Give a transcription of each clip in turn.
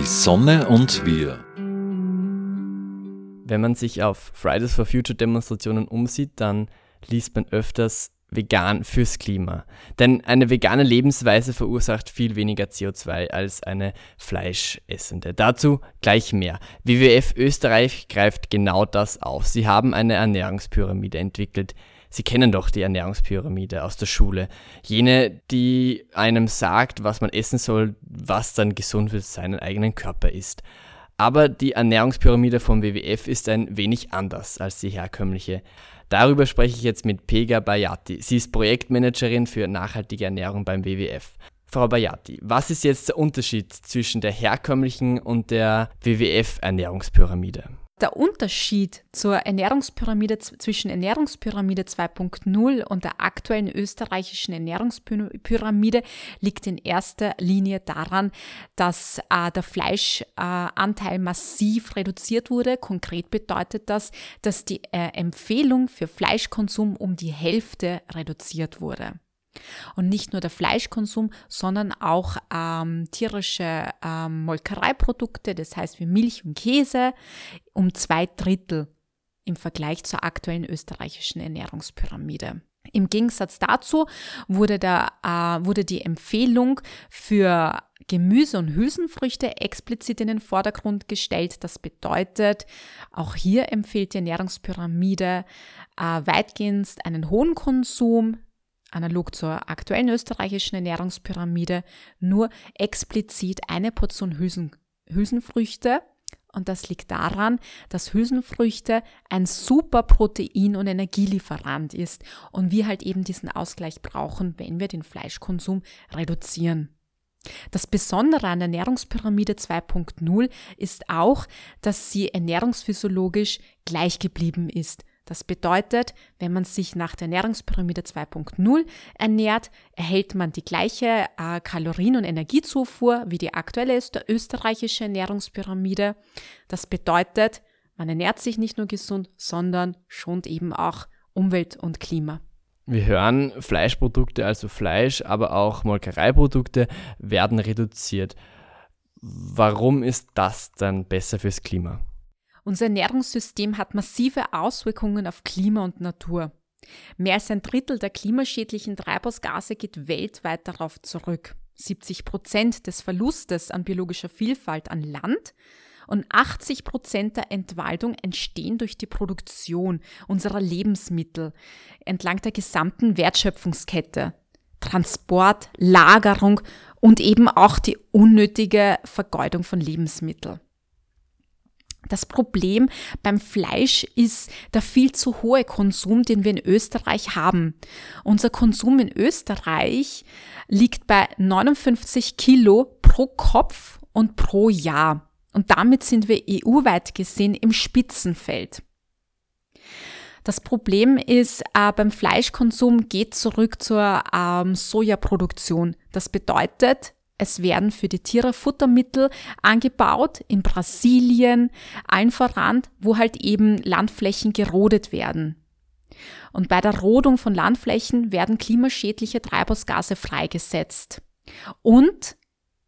Die Sonne und wir. Wenn man sich auf Fridays for Future Demonstrationen umsieht, dann liest man öfters vegan fürs Klima. Denn eine vegane Lebensweise verursacht viel weniger CO2 als eine fleischessende. Dazu gleich mehr. WWF Österreich greift genau das auf. Sie haben eine Ernährungspyramide entwickelt. Sie kennen doch die Ernährungspyramide aus der Schule. Jene, die einem sagt, was man essen soll, was dann gesund für seinen eigenen Körper ist. Aber die Ernährungspyramide vom WWF ist ein wenig anders als die herkömmliche. Darüber spreche ich jetzt mit Pega Bayati. Sie ist Projektmanagerin für nachhaltige Ernährung beim WWF. Frau Bayati, was ist jetzt der Unterschied zwischen der herkömmlichen und der WWF-Ernährungspyramide? Der Unterschied zur Ernährungspyramide zwischen Ernährungspyramide 2.0 und der aktuellen österreichischen Ernährungspyramide liegt in erster Linie daran, dass äh, der Fleischanteil äh, massiv reduziert wurde. Konkret bedeutet das, dass die äh, Empfehlung für Fleischkonsum um die Hälfte reduziert wurde. Und nicht nur der Fleischkonsum, sondern auch ähm, tierische ähm, Molkereiprodukte, das heißt wie Milch und Käse, um zwei Drittel im Vergleich zur aktuellen österreichischen Ernährungspyramide. Im Gegensatz dazu wurde, der, äh, wurde die Empfehlung für Gemüse und Hülsenfrüchte explizit in den Vordergrund gestellt. Das bedeutet, auch hier empfiehlt die Ernährungspyramide äh, weitgehend einen hohen Konsum analog zur aktuellen österreichischen Ernährungspyramide, nur explizit eine Portion Hülsen, Hülsenfrüchte. Und das liegt daran, dass Hülsenfrüchte ein super Protein- und Energielieferant ist und wir halt eben diesen Ausgleich brauchen, wenn wir den Fleischkonsum reduzieren. Das Besondere an der Ernährungspyramide 2.0 ist auch, dass sie ernährungsphysiologisch gleich geblieben ist. Das bedeutet, wenn man sich nach der Ernährungspyramide 2.0 ernährt, erhält man die gleiche äh, Kalorien- und Energiezufuhr wie die aktuelle österreichische Ernährungspyramide. Das bedeutet, man ernährt sich nicht nur gesund, sondern schont eben auch Umwelt und Klima. Wir hören, Fleischprodukte, also Fleisch, aber auch Molkereiprodukte werden reduziert. Warum ist das dann besser fürs Klima? Unser Ernährungssystem hat massive Auswirkungen auf Klima und Natur. Mehr als ein Drittel der klimaschädlichen Treibhausgase geht weltweit darauf zurück. 70 Prozent des Verlustes an biologischer Vielfalt an Land und 80 Prozent der Entwaldung entstehen durch die Produktion unserer Lebensmittel entlang der gesamten Wertschöpfungskette. Transport, Lagerung und eben auch die unnötige Vergeudung von Lebensmitteln. Das Problem beim Fleisch ist der viel zu hohe Konsum, den wir in Österreich haben. Unser Konsum in Österreich liegt bei 59 Kilo pro Kopf und pro Jahr. Und damit sind wir EU-weit gesehen im Spitzenfeld. Das Problem ist, äh, beim Fleischkonsum geht zurück zur ähm, Sojaproduktion. Das bedeutet, es werden für die Tiere Futtermittel angebaut in Brasilien, allen voran, wo halt eben Landflächen gerodet werden. Und bei der Rodung von Landflächen werden klimaschädliche Treibhausgase freigesetzt. Und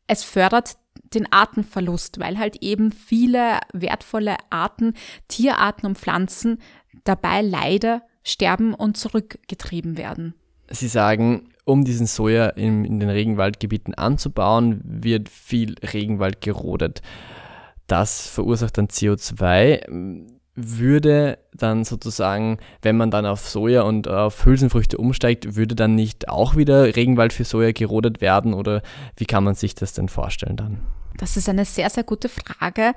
es fördert den Artenverlust, weil halt eben viele wertvolle Arten, Tierarten und Pflanzen dabei leider sterben und zurückgetrieben werden. Sie sagen, um diesen Soja in, in den Regenwaldgebieten anzubauen, wird viel Regenwald gerodet. Das verursacht dann CO2 würde dann sozusagen, wenn man dann auf Soja und auf Hülsenfrüchte umsteigt, würde dann nicht auch wieder Regenwald für Soja gerodet werden oder wie kann man sich das denn vorstellen dann? Das ist eine sehr, sehr gute Frage.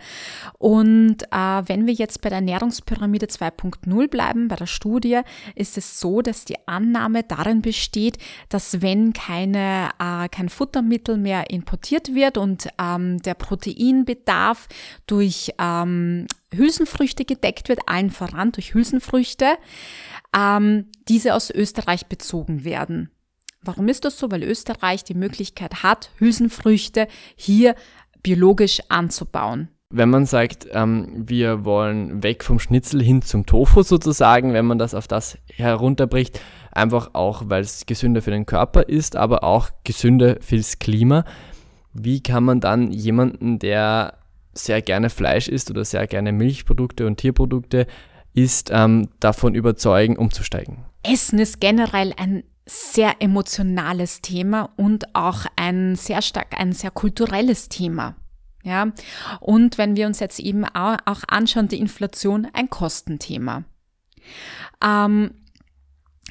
Und äh, wenn wir jetzt bei der Ernährungspyramide 2.0 bleiben, bei der Studie, ist es so, dass die Annahme darin besteht, dass wenn keine, äh, kein Futtermittel mehr importiert wird und ähm, der Proteinbedarf durch ähm, Hülsenfrüchte gedeckt wird, allen voran durch Hülsenfrüchte, ähm, diese aus Österreich bezogen werden. Warum ist das so? Weil Österreich die Möglichkeit hat, Hülsenfrüchte hier biologisch anzubauen. Wenn man sagt, ähm, wir wollen weg vom Schnitzel hin zum Tofu sozusagen, wenn man das auf das herunterbricht, einfach auch, weil es gesünder für den Körper ist, aber auch gesünder fürs Klima. Wie kann man dann jemanden, der sehr gerne Fleisch isst oder sehr gerne Milchprodukte und Tierprodukte isst, ähm, davon überzeugen, umzusteigen? Essen ist generell ein sehr emotionales Thema und auch ein sehr stark, ein sehr kulturelles Thema. Ja, und wenn wir uns jetzt eben auch anschauen, die Inflation ein Kostenthema. Ähm,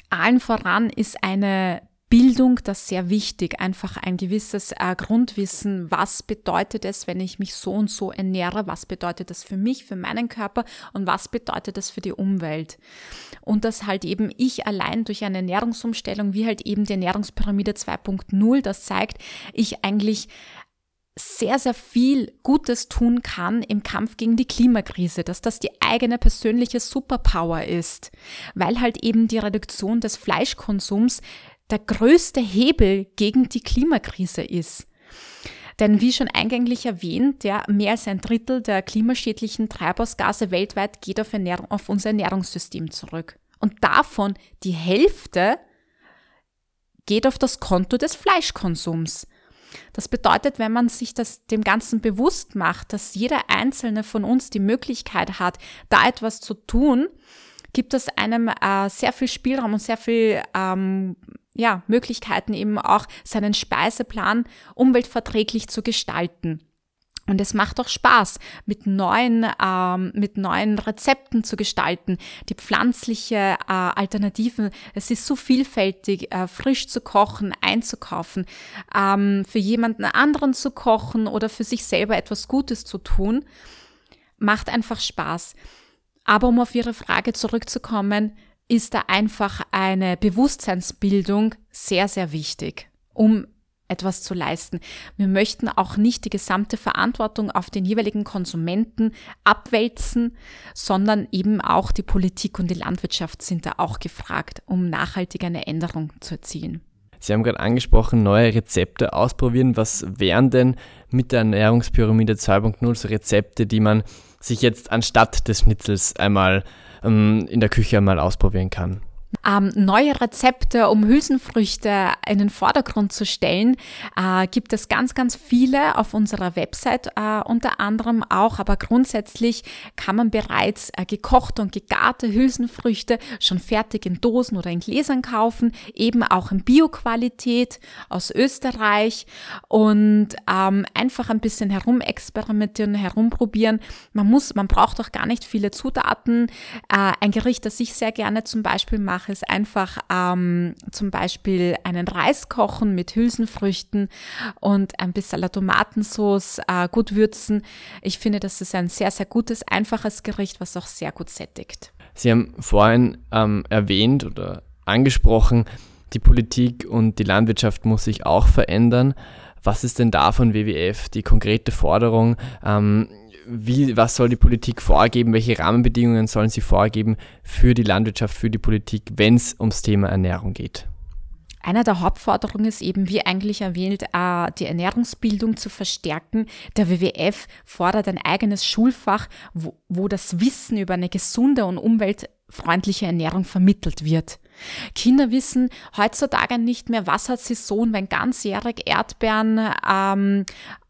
allen voran ist eine Bildung das sehr wichtig, einfach ein gewisses äh, Grundwissen, was bedeutet es, wenn ich mich so und so ernähre, was bedeutet das für mich, für meinen Körper? Und was bedeutet das für die Umwelt. Und dass halt eben ich allein durch eine Ernährungsumstellung, wie halt eben die Ernährungspyramide 2.0, das zeigt, ich eigentlich sehr, sehr viel Gutes tun kann im Kampf gegen die Klimakrise, dass das die eigene persönliche Superpower ist, weil halt eben die Reduktion des Fleischkonsums der größte Hebel gegen die Klimakrise ist. Denn wie schon eingänglich erwähnt, ja, mehr als ein Drittel der klimaschädlichen Treibhausgase weltweit geht auf, Ernährung, auf unser Ernährungssystem zurück. Und davon die Hälfte geht auf das Konto des Fleischkonsums. Das bedeutet, wenn man sich das dem Ganzen bewusst macht, dass jeder einzelne von uns die Möglichkeit hat, da etwas zu tun, gibt es einem äh, sehr viel Spielraum und sehr viel ähm, ja, Möglichkeiten eben auch seinen Speiseplan umweltverträglich zu gestalten. Und es macht auch Spaß, mit neuen, ähm, mit neuen Rezepten zu gestalten, die pflanzliche äh, Alternativen. Es ist so vielfältig, äh, frisch zu kochen, einzukaufen, ähm, für jemanden anderen zu kochen oder für sich selber etwas Gutes zu tun. Macht einfach Spaß. Aber um auf Ihre Frage zurückzukommen, ist da einfach eine Bewusstseinsbildung sehr, sehr wichtig, um etwas zu leisten. Wir möchten auch nicht die gesamte Verantwortung auf den jeweiligen Konsumenten abwälzen, sondern eben auch die Politik und die Landwirtschaft sind da auch gefragt, um nachhaltig eine Änderung zu erzielen. Sie haben gerade angesprochen, neue Rezepte ausprobieren. Was wären denn mit der Ernährungspyramide 2.0 so Rezepte, die man sich jetzt anstatt des Schnitzels einmal ähm, in der Küche einmal ausprobieren kann. Ähm, neue Rezepte, um Hülsenfrüchte in den Vordergrund zu stellen, äh, gibt es ganz, ganz viele auf unserer Website äh, unter anderem auch, aber grundsätzlich kann man bereits äh, gekochte und gegarte Hülsenfrüchte schon fertig in Dosen oder in Gläsern kaufen, eben auch in Bioqualität aus Österreich und ähm, einfach ein bisschen herumexperimentieren, herumprobieren. Man muss, man braucht auch gar nicht viele Zutaten. Äh, ein Gericht, das ich sehr gerne zum Beispiel mache, ist einfach ähm, zum Beispiel einen Reis kochen mit Hülsenfrüchten und ein bisschen Tomatensauce äh, gut würzen. Ich finde, das ist ein sehr, sehr gutes, einfaches Gericht, was auch sehr gut sättigt. Sie haben vorhin ähm, erwähnt oder angesprochen, die Politik und die Landwirtschaft muss sich auch verändern. Was ist denn da von WWF die konkrete Forderung? Ähm, wie, was soll die Politik vorgeben, welche Rahmenbedingungen sollen sie vorgeben für die Landwirtschaft, für die Politik, wenn es ums Thema Ernährung geht? Einer der Hauptforderungen ist eben, wie eigentlich erwähnt, äh, die Ernährungsbildung zu verstärken. Der WWF fordert ein eigenes Schulfach, wo, wo das Wissen über eine gesunde und umweltfreundliche Ernährung vermittelt wird. Kinder wissen heutzutage nicht mehr, was hat Saison, wenn ganzjährig Erdbeeren ähm,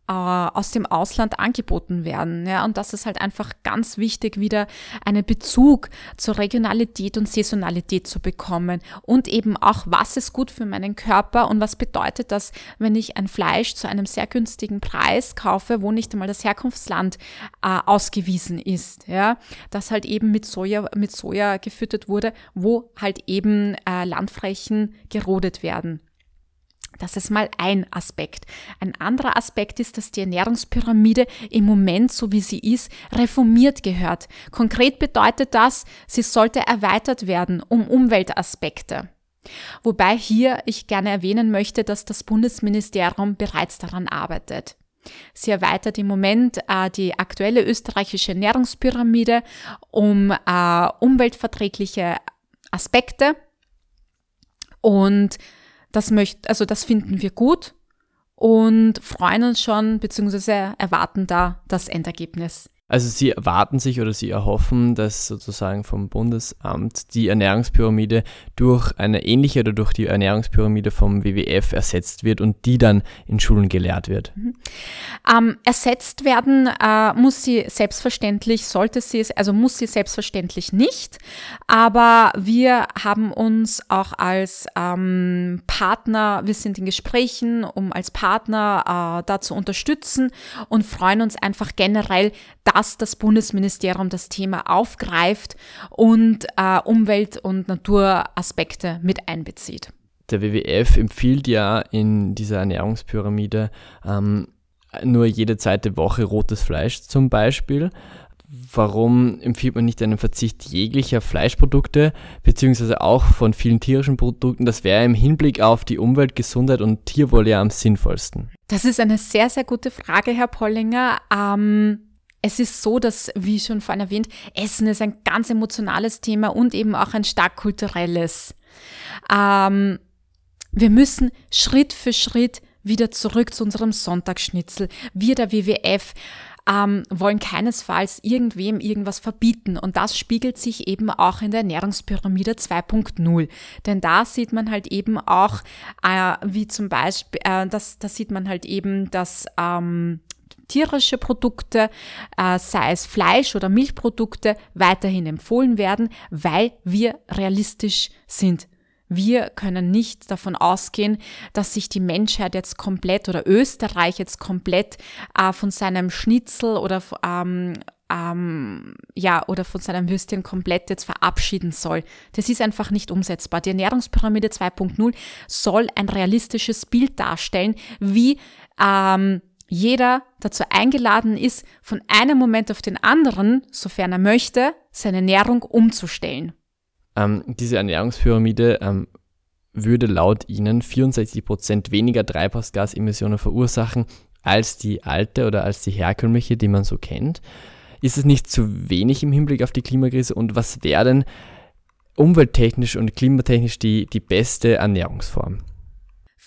äh, aus dem Ausland angeboten werden. Ja, und das ist halt einfach ganz wichtig, wieder einen Bezug zur Regionalität und Saisonalität zu bekommen und eben auch, was ist gut für meinen Körper und was bedeutet das, wenn ich ein Fleisch zu einem sehr günstigen Preis kaufe, wo nicht einmal das Herkunftsland äh, ausgewiesen ist. Ja, das halt eben mit Soja, mit Soja gefüttert wurde, wo halt eben äh, Landflächen gerodet werden. Das ist mal ein Aspekt. Ein anderer Aspekt ist, dass die Ernährungspyramide im Moment, so wie sie ist, reformiert gehört. Konkret bedeutet das, sie sollte erweitert werden um Umweltaspekte. Wobei hier ich gerne erwähnen möchte, dass das Bundesministerium bereits daran arbeitet. Sie erweitert im Moment äh, die aktuelle österreichische Ernährungspyramide um äh, umweltverträgliche Aspekte und das möcht, also das finden wir gut und freuen uns schon bzw. erwarten da das Endergebnis. Also Sie erwarten sich oder Sie erhoffen, dass sozusagen vom Bundesamt die Ernährungspyramide durch eine ähnliche oder durch die Ernährungspyramide vom WWF ersetzt wird und die dann in Schulen gelehrt wird. Mhm. Ähm, ersetzt werden äh, muss sie selbstverständlich, sollte sie es, also muss sie selbstverständlich nicht, aber wir haben uns auch als ähm, Partner, wir sind in Gesprächen, um als Partner äh, da zu unterstützen und freuen uns einfach generell, dass das Bundesministerium das Thema aufgreift und äh, Umwelt- und Naturaspekte mit einbezieht. Der WWF empfiehlt ja in dieser Ernährungspyramide ähm, nur jede zweite Woche rotes Fleisch zum Beispiel. Warum empfiehlt man nicht einen Verzicht jeglicher Fleischprodukte, beziehungsweise auch von vielen tierischen Produkten? Das wäre im Hinblick auf die Umwelt, Gesundheit und Tierwohl ja am sinnvollsten. Das ist eine sehr, sehr gute Frage, Herr Pollinger. Ähm es ist so, dass, wie schon vorhin erwähnt, Essen ist ein ganz emotionales Thema und eben auch ein stark kulturelles. Ähm, wir müssen Schritt für Schritt wieder zurück zu unserem Sonntagsschnitzel. Wir der WWF ähm, wollen keinesfalls irgendwem irgendwas verbieten. Und das spiegelt sich eben auch in der Ernährungspyramide 2.0. Denn da sieht man halt eben auch, äh, wie zum Beispiel, äh, das, da sieht man halt eben, dass ähm, tierische Produkte, äh, sei es Fleisch oder Milchprodukte, weiterhin empfohlen werden, weil wir realistisch sind. Wir können nicht davon ausgehen, dass sich die Menschheit jetzt komplett oder Österreich jetzt komplett äh, von seinem Schnitzel oder ähm, ähm, ja, oder von seinem Würstchen komplett jetzt verabschieden soll. Das ist einfach nicht umsetzbar. Die Ernährungspyramide 2.0 soll ein realistisches Bild darstellen, wie ähm, jeder dazu eingeladen ist, von einem Moment auf den anderen, sofern er möchte, seine Ernährung umzustellen. Ähm, diese Ernährungspyramide ähm, würde laut Ihnen 64% weniger Treibhausgasemissionen verursachen als die alte oder als die herkömmliche, die man so kennt. Ist es nicht zu wenig im Hinblick auf die Klimakrise und was wäre denn umwelttechnisch und klimatechnisch die, die beste Ernährungsform?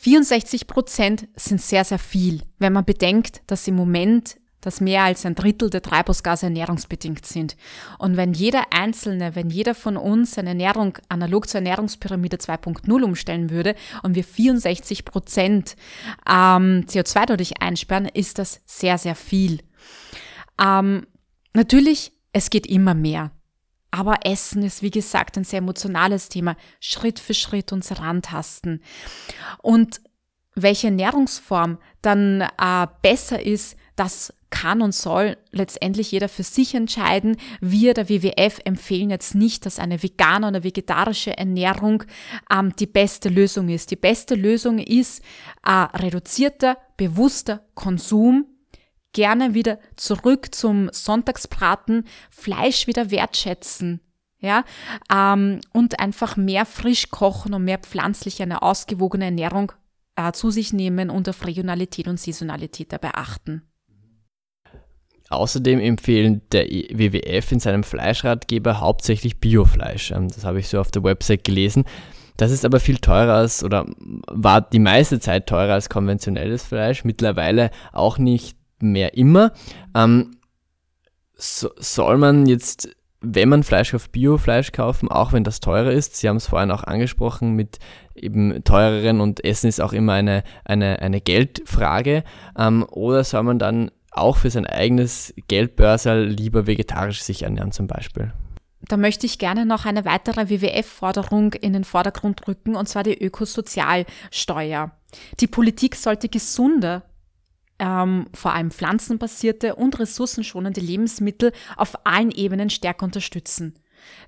64 Prozent sind sehr, sehr viel, wenn man bedenkt, dass im Moment dass mehr als ein Drittel der Treibhausgase ernährungsbedingt sind. Und wenn jeder Einzelne, wenn jeder von uns seine Ernährung analog zur Ernährungspyramide 2.0 umstellen würde und wir 64 Prozent ähm, CO2 dadurch einsperren, ist das sehr, sehr viel. Ähm, natürlich, es geht immer mehr. Aber Essen ist, wie gesagt, ein sehr emotionales Thema. Schritt für Schritt uns rantasten. Und welche Ernährungsform dann äh, besser ist, das kann und soll letztendlich jeder für sich entscheiden. Wir der WWF empfehlen jetzt nicht, dass eine vegane oder vegetarische Ernährung ähm, die beste Lösung ist. Die beste Lösung ist äh, reduzierter, bewusster Konsum gerne wieder zurück zum Sonntagsbraten, Fleisch wieder wertschätzen. Ja, ähm, und einfach mehr frisch kochen und mehr pflanzlich eine ausgewogene Ernährung äh, zu sich nehmen und auf Regionalität und Saisonalität dabei achten. Außerdem empfehlen der WWF in seinem Fleischratgeber hauptsächlich Biofleisch. Ähm, das habe ich so auf der Website gelesen. Das ist aber viel teurer als oder war die meiste Zeit teurer als konventionelles Fleisch. Mittlerweile auch nicht mehr immer. Ähm, so, soll man jetzt, wenn man Fleisch kauft, Biofleisch kaufen, auch wenn das teurer ist? Sie haben es vorhin auch angesprochen mit eben teureren und Essen ist auch immer eine, eine, eine Geldfrage. Ähm, oder soll man dann auch für sein eigenes Geldbörsal lieber vegetarisch sich ernähren zum Beispiel? Da möchte ich gerne noch eine weitere WWF-Forderung in den Vordergrund rücken, und zwar die Ökosozialsteuer. Die Politik sollte gesunde ähm, vor allem pflanzenbasierte und ressourcenschonende Lebensmittel auf allen Ebenen stärker unterstützen.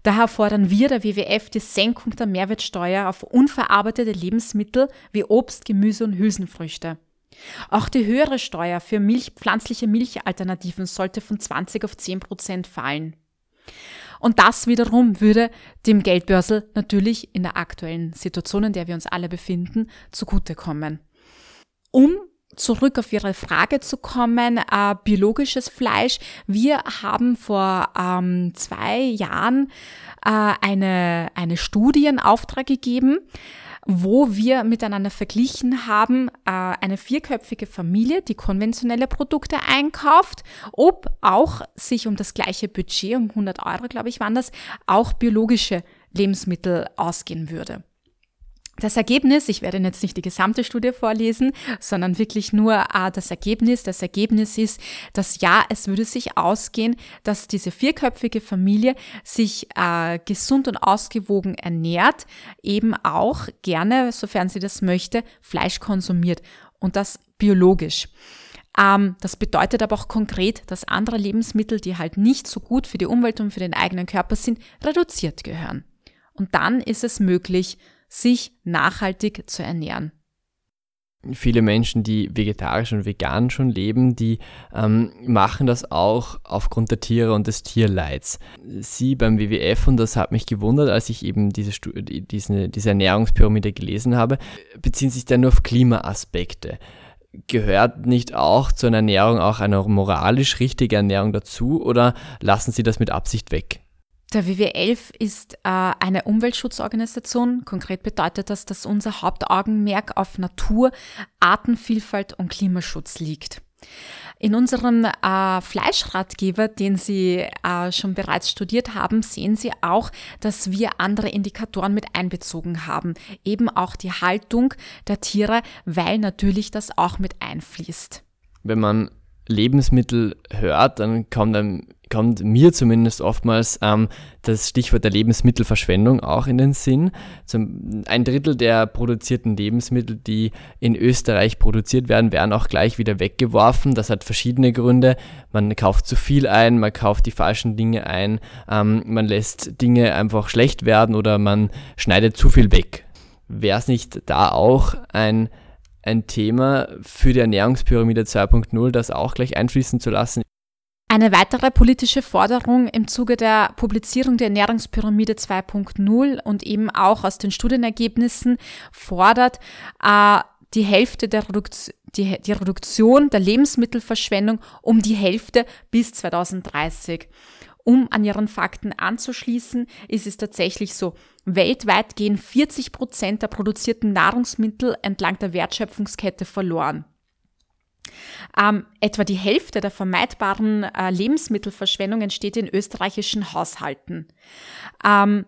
Daher fordern wir der WWF die Senkung der Mehrwertsteuer auf unverarbeitete Lebensmittel wie Obst, Gemüse und Hülsenfrüchte. Auch die höhere Steuer für Milch, pflanzliche Milchalternativen sollte von 20 auf 10 Prozent fallen. Und das wiederum würde dem Geldbörsel natürlich in der aktuellen Situation, in der wir uns alle befinden, zugutekommen. Um zurück auf Ihre Frage zu kommen, äh, biologisches Fleisch. Wir haben vor ähm, zwei Jahren äh, eine, eine Studie gegeben, wo wir miteinander verglichen haben, äh, eine vierköpfige Familie, die konventionelle Produkte einkauft, ob auch sich um das gleiche Budget, um 100 Euro, glaube ich, waren das, auch biologische Lebensmittel ausgehen würde. Das Ergebnis, ich werde jetzt nicht die gesamte Studie vorlesen, sondern wirklich nur äh, das Ergebnis. Das Ergebnis ist, dass ja, es würde sich ausgehen, dass diese vierköpfige Familie sich äh, gesund und ausgewogen ernährt, eben auch gerne, sofern sie das möchte, Fleisch konsumiert und das biologisch. Ähm, das bedeutet aber auch konkret, dass andere Lebensmittel, die halt nicht so gut für die Umwelt und für den eigenen Körper sind, reduziert gehören. Und dann ist es möglich, sich nachhaltig zu ernähren. Viele Menschen, die vegetarisch und vegan schon leben, die ähm, machen das auch aufgrund der Tiere und des Tierleids. Sie beim WWF, und das hat mich gewundert, als ich eben diese, diese, diese Ernährungspyramide gelesen habe, beziehen sich dann nur auf Klimaaspekte. Gehört nicht auch zu einer Ernährung auch eine moralisch richtige Ernährung dazu oder lassen Sie das mit Absicht weg? Der WWF ist äh, eine Umweltschutzorganisation. Konkret bedeutet das, dass unser Hauptaugenmerk auf Natur, Artenvielfalt und Klimaschutz liegt. In unserem äh, Fleischratgeber, den Sie äh, schon bereits studiert haben, sehen Sie auch, dass wir andere Indikatoren mit einbezogen haben. Eben auch die Haltung der Tiere, weil natürlich das auch mit einfließt. Wenn man Lebensmittel hört, dann kommt einem kommt mir zumindest oftmals ähm, das Stichwort der Lebensmittelverschwendung auch in den Sinn. Zum, ein Drittel der produzierten Lebensmittel, die in Österreich produziert werden, werden auch gleich wieder weggeworfen. Das hat verschiedene Gründe. Man kauft zu viel ein, man kauft die falschen Dinge ein, ähm, man lässt Dinge einfach schlecht werden oder man schneidet zu viel weg. Wäre es nicht da auch ein ein Thema für die Ernährungspyramide 2.0, das auch gleich einfließen zu lassen. Eine weitere politische Forderung im Zuge der Publizierung der Ernährungspyramide 2.0 und eben auch aus den Studienergebnissen fordert äh, die Hälfte der Reduktion die, die Reduktion der Lebensmittelverschwendung um die Hälfte bis 2030. Um an ihren Fakten anzuschließen, ist es tatsächlich so, weltweit gehen 40 Prozent der produzierten Nahrungsmittel entlang der Wertschöpfungskette verloren. Ähm, etwa die Hälfte der vermeidbaren äh, Lebensmittelverschwendung entsteht in österreichischen Haushalten. Ähm,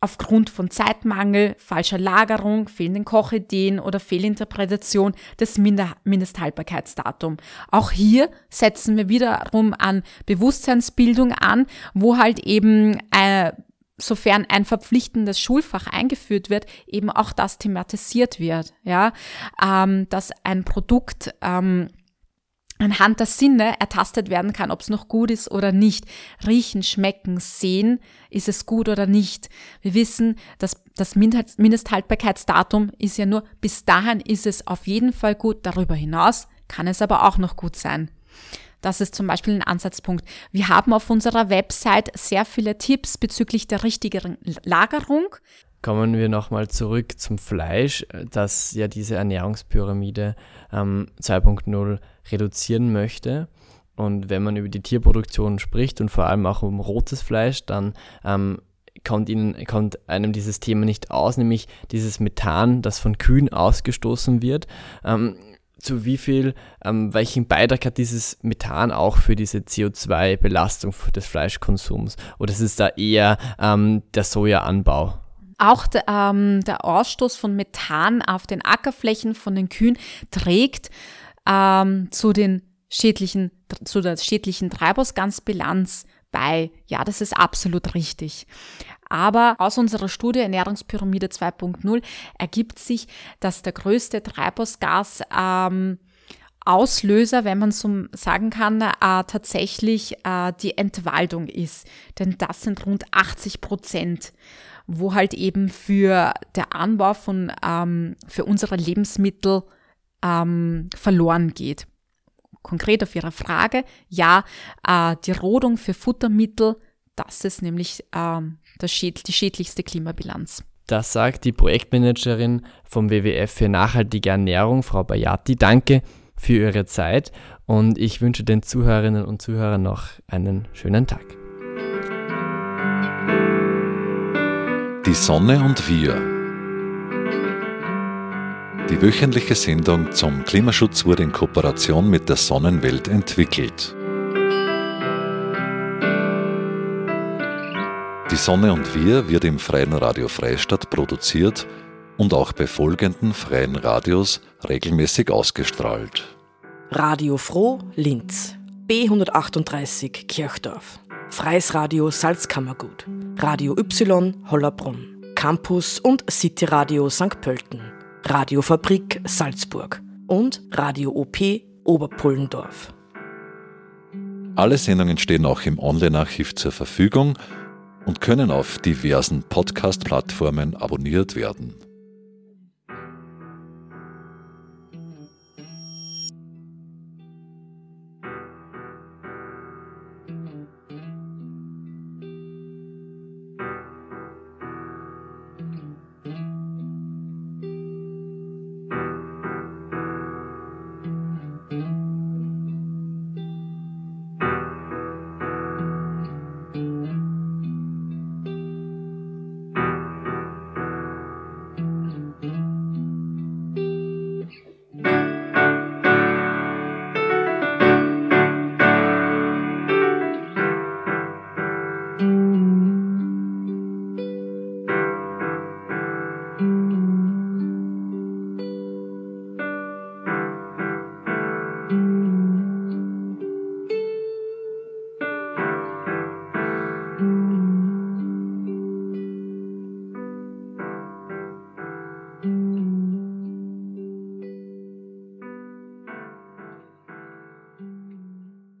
aufgrund von Zeitmangel, falscher Lagerung, fehlenden Kochideen oder Fehlinterpretation des Mindesthaltbarkeitsdatum. Auch hier setzen wir wiederum an Bewusstseinsbildung an, wo halt eben äh, sofern ein verpflichtendes Schulfach eingeführt wird, eben auch das thematisiert wird, ja, ähm, dass ein Produkt ähm, anhand der Sinne ertastet werden kann, ob es noch gut ist oder nicht. Riechen, schmecken, sehen, ist es gut oder nicht. Wir wissen, dass das Mindesthaltbarkeitsdatum ist ja nur, bis dahin ist es auf jeden Fall gut, darüber hinaus kann es aber auch noch gut sein. Das ist zum Beispiel ein Ansatzpunkt. Wir haben auf unserer Website sehr viele Tipps bezüglich der richtigen Lagerung. Kommen wir nochmal zurück zum Fleisch, das ja diese Ernährungspyramide ähm, 2.0 reduzieren möchte. Und wenn man über die Tierproduktion spricht und vor allem auch um rotes Fleisch, dann ähm, kommt, ihnen, kommt einem dieses Thema nicht aus, nämlich dieses Methan, das von Kühen ausgestoßen wird. Ähm, zu wie viel, ähm, welchen Beitrag hat dieses Methan auch für diese CO2-Belastung des Fleischkonsums? Oder ist es da eher ähm, der Sojaanbau? Auch der, ähm, der Ausstoß von Methan auf den Ackerflächen von den Kühen trägt ähm, zu den schädlichen, zu der schädlichen Treibhausgasbilanz bei. Ja, das ist absolut richtig. Aber aus unserer Studie Ernährungspyramide 2.0 ergibt sich, dass der größte Treibhausgas ähm, Auslöser, wenn man so sagen kann, äh, tatsächlich äh, die Entwaldung ist. Denn das sind rund 80 Prozent, wo halt eben für der Anbau von, ähm, für unsere Lebensmittel ähm, verloren geht. Konkret auf Ihre Frage, ja, äh, die Rodung für Futtermittel, das ist nämlich ähm, das Schäd die schädlichste Klimabilanz. Das sagt die Projektmanagerin vom WWF für nachhaltige Ernährung, Frau Bayati. Danke für Ihre Zeit und ich wünsche den Zuhörerinnen und Zuhörern noch einen schönen Tag. Die Sonne und wir Die wöchentliche Sendung zum Klimaschutz wurde in Kooperation mit der Sonnenwelt entwickelt. Die Sonne und wir wird im Freien Radio Freistadt produziert und auch bei folgenden freien Radios regelmäßig ausgestrahlt. Radio Froh Linz, B138 Kirchdorf, Freies Radio Salzkammergut, Radio Y Hollerbrunn, Campus und City Radio St. Pölten, Radiofabrik Salzburg und Radio OP Oberpullendorf. Alle Sendungen stehen auch im Online-Archiv zur Verfügung und können auf diversen Podcast-Plattformen abonniert werden.